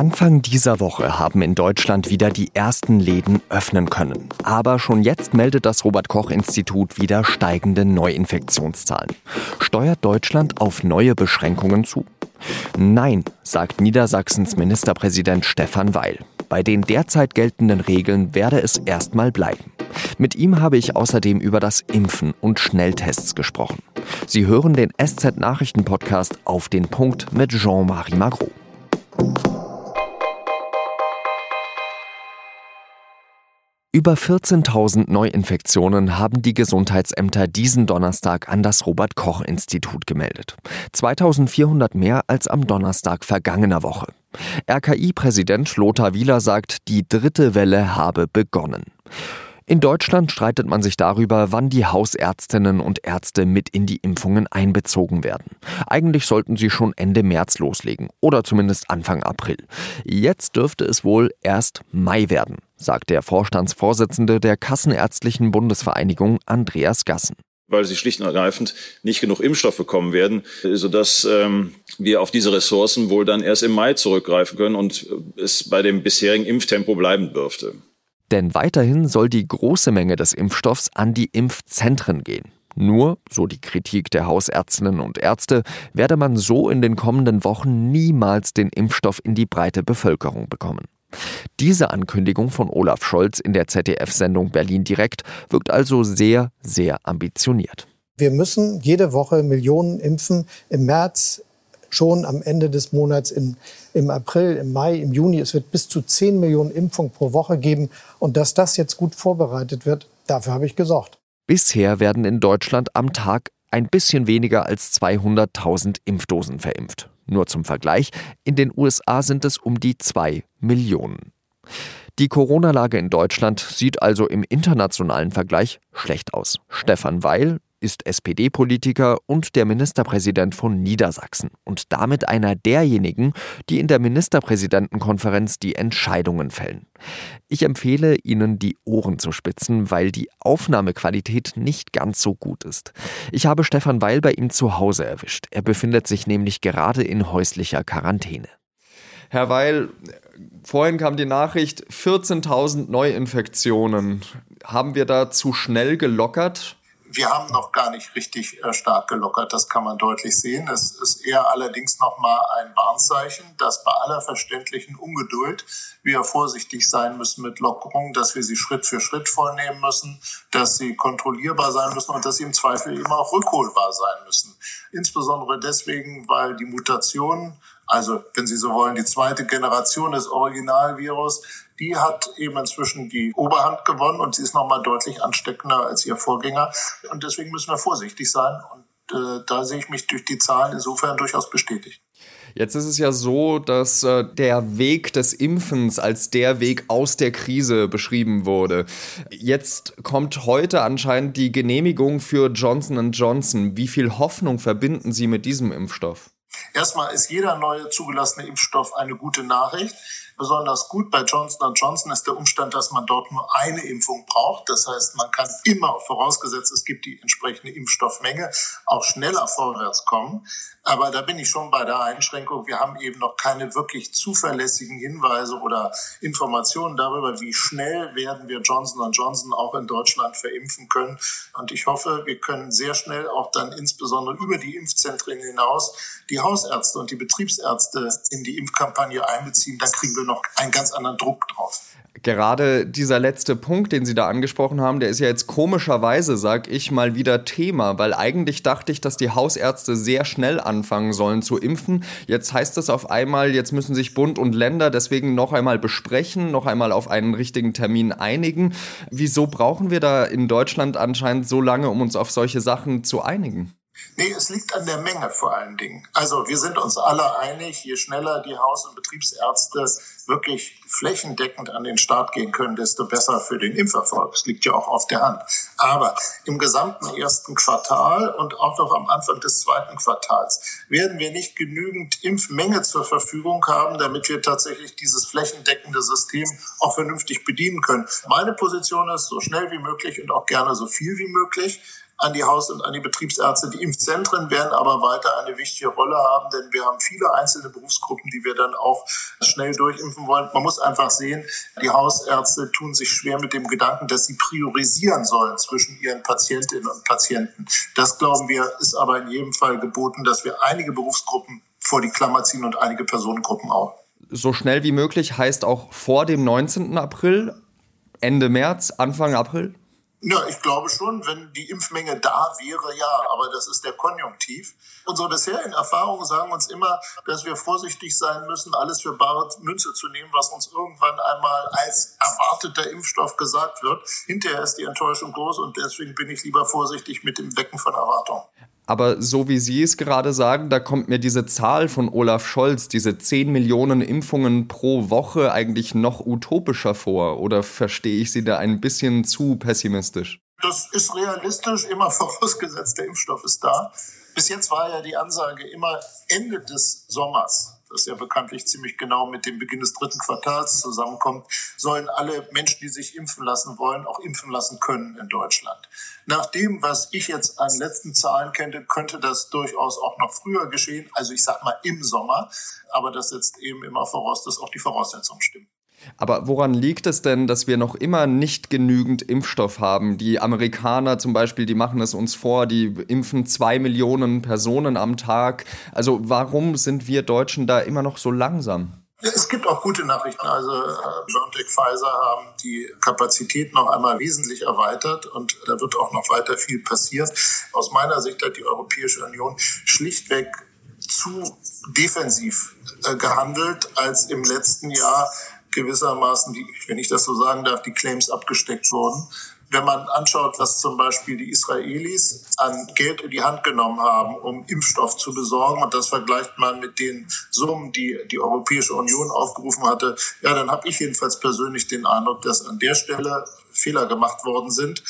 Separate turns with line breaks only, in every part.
Anfang dieser Woche haben in Deutschland wieder die ersten Läden öffnen können. Aber schon jetzt meldet das Robert Koch Institut wieder steigende Neuinfektionszahlen. Steuert Deutschland auf neue Beschränkungen zu? Nein, sagt Niedersachsens Ministerpräsident Stefan Weil. Bei den derzeit geltenden Regeln werde es erstmal bleiben. Mit ihm habe ich außerdem über das Impfen und Schnelltests gesprochen. Sie hören den SZ-Nachrichten-Podcast auf den Punkt mit Jean-Marie Magro. Über 14.000 Neuinfektionen haben die Gesundheitsämter diesen Donnerstag an das Robert Koch Institut gemeldet. 2400 mehr als am Donnerstag vergangener Woche. RKI-Präsident Lothar Wieler sagt, die dritte Welle habe begonnen. In Deutschland streitet man sich darüber, wann die Hausärztinnen und Ärzte mit in die Impfungen einbezogen werden. Eigentlich sollten sie schon Ende März loslegen oder zumindest Anfang April. Jetzt dürfte es wohl erst Mai werden, sagt der Vorstandsvorsitzende der Kassenärztlichen Bundesvereinigung Andreas Gassen
weil sie schlicht und ergreifend nicht genug Impfstoff bekommen werden, sodass ähm, wir auf diese Ressourcen wohl dann erst im Mai zurückgreifen können und es bei dem bisherigen Impftempo bleiben dürfte.
Denn weiterhin soll die große Menge des Impfstoffs an die Impfzentren gehen. Nur, so die Kritik der Hausärztinnen und Ärzte, werde man so in den kommenden Wochen niemals den Impfstoff in die breite Bevölkerung bekommen. Diese Ankündigung von Olaf Scholz in der ZDF-Sendung Berlin Direkt wirkt also sehr, sehr ambitioniert.
Wir müssen jede Woche Millionen impfen. Im März schon am Ende des Monats in, im April, im Mai, im Juni. Es wird bis zu 10 Millionen Impfungen pro Woche geben. Und dass das jetzt gut vorbereitet wird, dafür habe ich gesorgt.
Bisher werden in Deutschland am Tag ein bisschen weniger als 200.000 Impfdosen verimpft. Nur zum Vergleich, in den USA sind es um die 2 Millionen. Die Corona-Lage in Deutschland sieht also im internationalen Vergleich schlecht aus. Stefan Weil, ist SPD-Politiker und der Ministerpräsident von Niedersachsen und damit einer derjenigen, die in der Ministerpräsidentenkonferenz die Entscheidungen fällen. Ich empfehle Ihnen, die Ohren zu spitzen, weil die Aufnahmequalität nicht ganz so gut ist. Ich habe Stefan Weil bei ihm zu Hause erwischt. Er befindet sich nämlich gerade in häuslicher Quarantäne.
Herr Weil, vorhin kam die Nachricht, 14.000 Neuinfektionen. Haben wir da zu schnell gelockert?
Wir haben noch gar nicht richtig äh, stark gelockert, das kann man deutlich sehen. Es ist eher allerdings nochmal ein Warnzeichen, dass bei aller verständlichen Ungeduld wir vorsichtig sein müssen mit Lockerungen, dass wir sie Schritt für Schritt vornehmen müssen, dass sie kontrollierbar sein müssen und dass sie im Zweifel eben auch rückholbar sein müssen. Insbesondere deswegen, weil die Mutationen also wenn Sie so wollen, die zweite Generation des Originalvirus, die hat eben inzwischen die Oberhand gewonnen und sie ist nochmal deutlich ansteckender als ihr Vorgänger. Und deswegen müssen wir vorsichtig sein. Und äh, da sehe ich mich durch die Zahlen insofern durchaus bestätigt.
Jetzt ist es ja so, dass äh, der Weg des Impfens als der Weg aus der Krise beschrieben wurde. Jetzt kommt heute anscheinend die Genehmigung für Johnson Johnson. Wie viel Hoffnung verbinden Sie mit diesem Impfstoff?
Erstmal ist jeder neue zugelassene Impfstoff eine gute Nachricht. Besonders gut bei Johnson Johnson ist der Umstand, dass man dort nur eine Impfung braucht. Das heißt, man kann immer, vorausgesetzt es gibt die entsprechende Impfstoffmenge, auch schneller vorwärts kommen. Aber da bin ich schon bei der Einschränkung. Wir haben eben noch keine wirklich zuverlässigen Hinweise oder Informationen darüber, wie schnell werden wir Johnson Johnson auch in Deutschland verimpfen können. Und ich hoffe, wir können sehr schnell auch dann insbesondere über die Impfzentren hinaus die Hausärzte und die Betriebsärzte in die Impfkampagne einbeziehen. Dann kriegen wir noch einen ganz anderen Druck drauf.
Gerade dieser letzte Punkt, den Sie da angesprochen haben, der ist ja jetzt komischerweise, sag ich mal, wieder Thema, weil eigentlich dachte ich, dass die Hausärzte sehr schnell anfangen sollen zu impfen. Jetzt heißt es auf einmal, jetzt müssen sich Bund und Länder deswegen noch einmal besprechen, noch einmal auf einen richtigen Termin einigen. Wieso brauchen wir da in Deutschland anscheinend so lange, um uns auf solche Sachen zu einigen?
Nee, es liegt an der Menge vor allen Dingen. Also wir sind uns alle einig, je schneller die Haus- und Betriebsärzte wirklich flächendeckend an den Start gehen können, desto besser für den Impferfolg. Das liegt ja auch auf der Hand. Aber im gesamten ersten Quartal und auch noch am Anfang des zweiten Quartals werden wir nicht genügend Impfmenge zur Verfügung haben, damit wir tatsächlich dieses flächendeckende System auch vernünftig bedienen können. Meine Position ist, so schnell wie möglich und auch gerne so viel wie möglich. An die Haus- und an die Betriebsärzte. Die Impfzentren werden aber weiter eine wichtige Rolle haben, denn wir haben viele einzelne Berufsgruppen, die wir dann auch schnell durchimpfen wollen. Man muss einfach sehen, die Hausärzte tun sich schwer mit dem Gedanken, dass sie priorisieren sollen zwischen ihren Patientinnen und Patienten. Das glauben wir, ist aber in jedem Fall geboten, dass wir einige Berufsgruppen vor die Klammer ziehen und einige Personengruppen auch.
So schnell wie möglich heißt auch vor dem 19. April, Ende März, Anfang April?
Ja, ich glaube schon, wenn die Impfmenge da wäre, ja, aber das ist der Konjunktiv. Unsere bisherigen Erfahrungen sagen uns immer, dass wir vorsichtig sein müssen, alles für bare Münze zu nehmen, was uns irgendwann einmal als erwarteter Impfstoff gesagt wird. Hinterher ist die Enttäuschung groß und deswegen bin ich lieber vorsichtig mit dem Wecken von Erwartungen.
Aber so wie Sie es gerade sagen, da kommt mir diese Zahl von Olaf Scholz, diese 10 Millionen Impfungen pro Woche eigentlich noch utopischer vor. Oder verstehe ich Sie da ein bisschen zu pessimistisch?
Das ist realistisch, immer vorausgesetzt, der Impfstoff ist da. Bis jetzt war ja die Ansage immer Ende des Sommers das ja bekanntlich ziemlich genau mit dem Beginn des dritten Quartals zusammenkommt, sollen alle Menschen, die sich impfen lassen wollen, auch impfen lassen können in Deutschland. Nach dem, was ich jetzt an letzten Zahlen kenne, könnte das durchaus auch noch früher geschehen, also ich sag mal im Sommer, aber das setzt eben immer voraus, dass auch die Voraussetzungen stimmen.
Aber woran liegt es denn, dass wir noch immer nicht genügend Impfstoff haben? Die Amerikaner zum Beispiel, die machen es uns vor, die impfen zwei Millionen Personen am Tag. Also warum sind wir Deutschen da immer noch so langsam?
Es gibt auch gute Nachrichten. Also äh, BioNTech Pfizer haben die Kapazität noch einmal wesentlich erweitert und da wird auch noch weiter viel passieren. Aus meiner Sicht hat die Europäische Union schlichtweg zu defensiv äh, gehandelt, als im letzten Jahr gewissermaßen, die, wenn ich das so sagen darf, die Claims abgesteckt wurden. Wenn man anschaut, was zum Beispiel die Israelis an Geld in die Hand genommen haben, um Impfstoff zu besorgen, und das vergleicht man mit den Summen, die die Europäische Union aufgerufen hatte, ja, dann habe ich jedenfalls persönlich den Eindruck, dass an der Stelle Fehler gemacht worden sind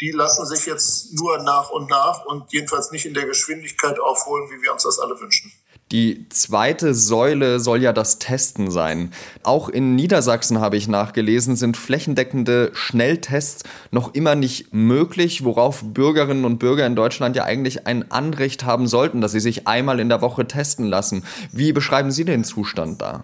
die lassen sich jetzt nur nach und nach und jedenfalls nicht in der Geschwindigkeit aufholen, wie wir uns das alle wünschen.
Die zweite Säule soll ja das Testen sein. Auch in Niedersachsen habe ich nachgelesen, sind flächendeckende Schnelltests noch immer nicht möglich, worauf Bürgerinnen und Bürger in Deutschland ja eigentlich ein Anrecht haben sollten, dass sie sich einmal in der Woche testen lassen. Wie beschreiben Sie den Zustand da?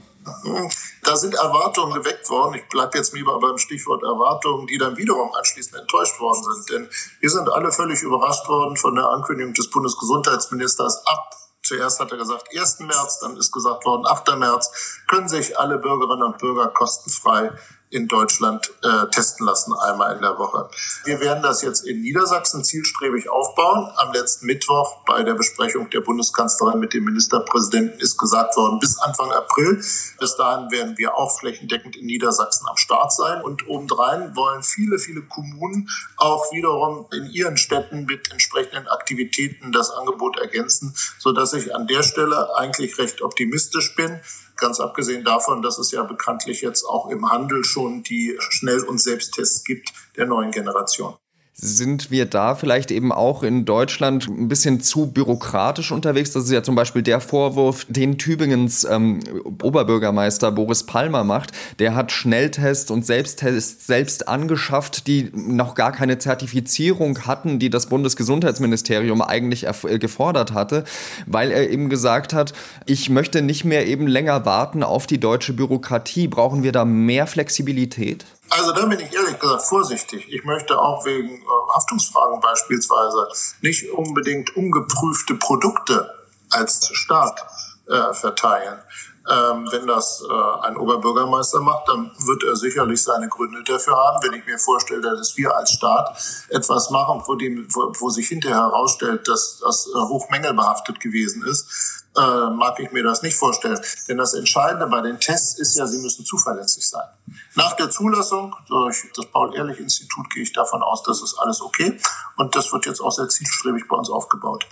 Da sind Erwartungen geweckt worden. Ich bleibe jetzt lieber beim Stichwort Erwartungen, die dann wiederum anschließend enttäuscht worden sind. Denn wir sind alle völlig überrascht worden von der Ankündigung des Bundesgesundheitsministers ab Zuerst hat er gesagt 1. März, dann ist gesagt worden 8. März, können sich alle Bürgerinnen und Bürger kostenfrei in Deutschland äh, testen lassen, einmal in der Woche. Wir werden das jetzt in Niedersachsen zielstrebig aufbauen. Am letzten Mittwoch bei der Besprechung der Bundeskanzlerin mit dem Ministerpräsidenten ist gesagt worden, bis Anfang April. Bis dahin werden wir auch flächendeckend in Niedersachsen am Start sein. Und obendrein wollen viele, viele Kommunen auch wiederum in ihren Städten mit entsprechenden Aktivitäten das Angebot ergänzen, sodass ich an der Stelle eigentlich recht optimistisch bin. Ganz abgesehen davon, dass es ja bekanntlich jetzt auch im Handel schon die Schnell- und Selbsttests gibt der neuen Generation.
Sind wir da vielleicht eben auch in Deutschland ein bisschen zu bürokratisch unterwegs? Das ist ja zum Beispiel der Vorwurf, den Tübingens ähm, Oberbürgermeister Boris Palmer macht. Der hat Schnelltests und Selbsttests selbst angeschafft, die noch gar keine Zertifizierung hatten, die das Bundesgesundheitsministerium eigentlich äh, gefordert hatte, weil er eben gesagt hat, ich möchte nicht mehr eben länger warten auf die deutsche Bürokratie. Brauchen wir da mehr Flexibilität?
Also da bin ich ehrlich gesagt vorsichtig. Ich möchte auch wegen äh, Haftungsfragen beispielsweise nicht unbedingt ungeprüfte Produkte als Staat äh, verteilen. Ähm, wenn das äh, ein Oberbürgermeister macht, dann wird er sicherlich seine Gründe dafür haben. Wenn ich mir vorstelle, dass wir als Staat etwas machen, wo, dem, wo, wo sich hinterher herausstellt, dass das äh, hochmängelbehaftet gewesen ist, äh, mag ich mir das nicht vorstellen. Denn das Entscheidende bei den Tests ist ja, sie müssen zuverlässig sein. Nach der Zulassung durch das Paul-Ehrlich-Institut gehe ich davon aus, dass es alles okay und das wird jetzt auch sehr zielstrebig bei uns aufgebaut.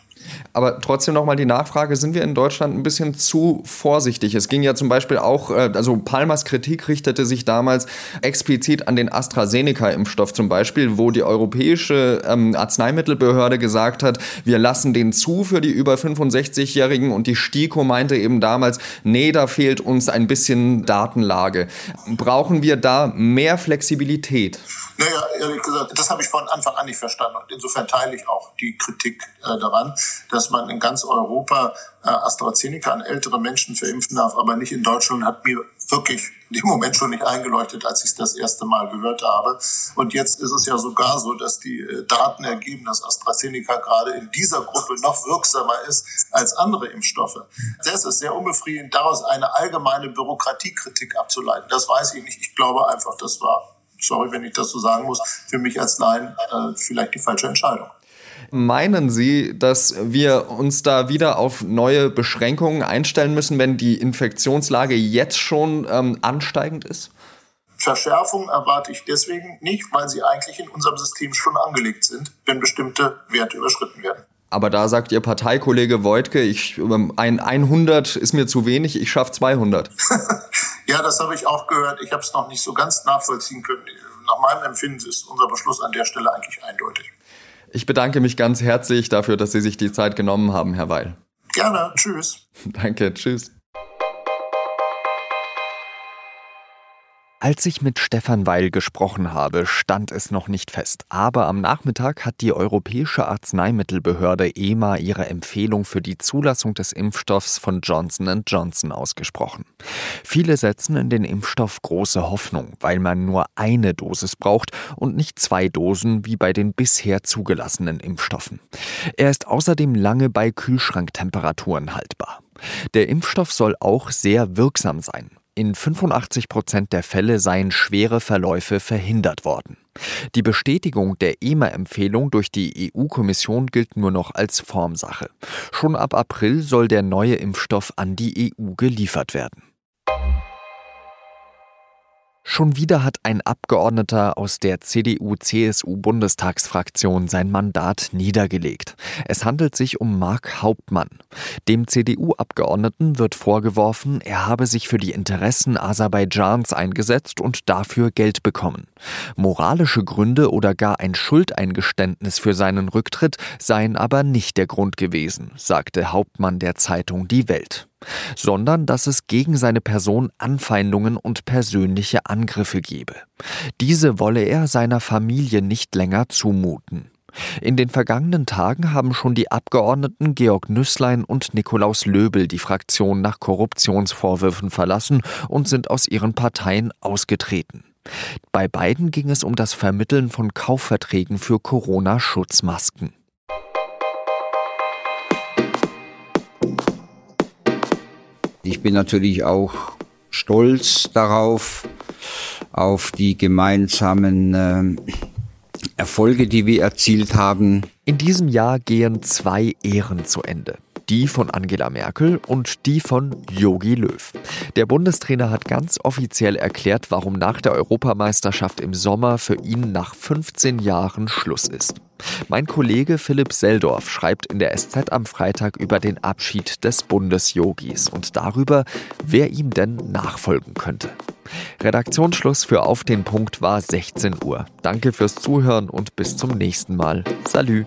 Aber trotzdem nochmal die Nachfrage, sind wir in Deutschland ein bisschen zu vorsichtig? Es ging ja zum Beispiel auch, äh, also Palmers Kritik richtete sich damals explizit an den AstraZeneca-Impfstoff zum Beispiel, wo die Europäische ähm, Arzneimittelbehörde gesagt hat, wir lassen den zu für die über 65-Jährigen und die STIKO meinte eben damals, nee, da fehlt uns ein bisschen Datenlage. Brauchen wir da mehr Flexibilität?
Naja, ehrlich gesagt, das habe ich von Anfang an nicht verstanden. Und insofern teile ich auch die Kritik äh, daran, dass man in ganz Europa äh, AstraZeneca an ältere Menschen verimpfen darf, aber nicht in Deutschland, hat mir wirklich in dem Moment schon nicht eingeleuchtet, als ich es das erste Mal gehört habe. Und jetzt ist es ja sogar so, dass die äh, Daten ergeben, dass AstraZeneca gerade in dieser Gruppe noch wirksamer ist als andere Impfstoffe. Das ist sehr unbefriedigend, daraus eine allgemeine Bürokratiekritik abzuleiten. Das weiß ich nicht. Ich glaube einfach, das war sorry, wenn ich das so sagen muss, für mich als Laien äh, vielleicht die falsche Entscheidung.
Meinen Sie, dass wir uns da wieder auf neue Beschränkungen einstellen müssen, wenn die Infektionslage jetzt schon ähm, ansteigend ist?
Verschärfung erwarte ich deswegen nicht, weil sie eigentlich in unserem System schon angelegt sind, wenn bestimmte Werte überschritten werden.
Aber da sagt Ihr Parteikollege Voigtke, ich, ähm, ein 100 ist mir zu wenig, ich schaffe 200.
Ja, das habe ich auch gehört. Ich habe es noch nicht so ganz nachvollziehen können. Nach meinem Empfinden ist unser Beschluss an der Stelle eigentlich eindeutig.
Ich bedanke mich ganz herzlich dafür, dass Sie sich die Zeit genommen haben, Herr Weil.
Gerne. Tschüss.
Danke. Tschüss.
Als ich mit Stefan Weil gesprochen habe, stand es noch nicht fest. Aber am Nachmittag hat die Europäische Arzneimittelbehörde EMA ihre Empfehlung für die Zulassung des Impfstoffs von Johnson Johnson ausgesprochen. Viele setzen in den Impfstoff große Hoffnung, weil man nur eine Dosis braucht und nicht zwei Dosen wie bei den bisher zugelassenen Impfstoffen. Er ist außerdem lange bei Kühlschranktemperaturen haltbar. Der Impfstoff soll auch sehr wirksam sein. In 85 Prozent der Fälle seien schwere Verläufe verhindert worden. Die Bestätigung der EMA-Empfehlung durch die EU-Kommission gilt nur noch als Formsache. Schon ab April soll der neue Impfstoff an die EU geliefert werden. Schon wieder hat ein Abgeordneter aus der CDU-CSU-Bundestagsfraktion sein Mandat niedergelegt. Es handelt sich um Mark Hauptmann. Dem CDU-Abgeordneten wird vorgeworfen, er habe sich für die Interessen Aserbaidschans eingesetzt und dafür Geld bekommen. Moralische Gründe oder gar ein Schuldeingeständnis für seinen Rücktritt seien aber nicht der Grund gewesen, sagte Hauptmann der Zeitung Die Welt sondern dass es gegen seine Person Anfeindungen und persönliche Angriffe gebe. Diese wolle er seiner Familie nicht länger zumuten. In den vergangenen Tagen haben schon die Abgeordneten Georg Nüßlein und Nikolaus Löbel die Fraktion nach Korruptionsvorwürfen verlassen und sind aus ihren Parteien ausgetreten. Bei beiden ging es um das Vermitteln von Kaufverträgen für Corona-Schutzmasken.
Ich bin natürlich auch stolz darauf, auf die gemeinsamen äh, Erfolge, die wir erzielt haben.
In diesem Jahr gehen zwei Ehren zu Ende die von Angela Merkel und die von Yogi Löw. Der Bundestrainer hat ganz offiziell erklärt, warum nach der Europameisterschaft im Sommer für ihn nach 15 Jahren Schluss ist. Mein Kollege Philipp Seldorf schreibt in der SZ am Freitag über den Abschied des Bundesjogis und darüber, wer ihm denn nachfolgen könnte. Redaktionsschluss für Auf den Punkt war 16 Uhr. Danke fürs Zuhören und bis zum nächsten Mal. Salü.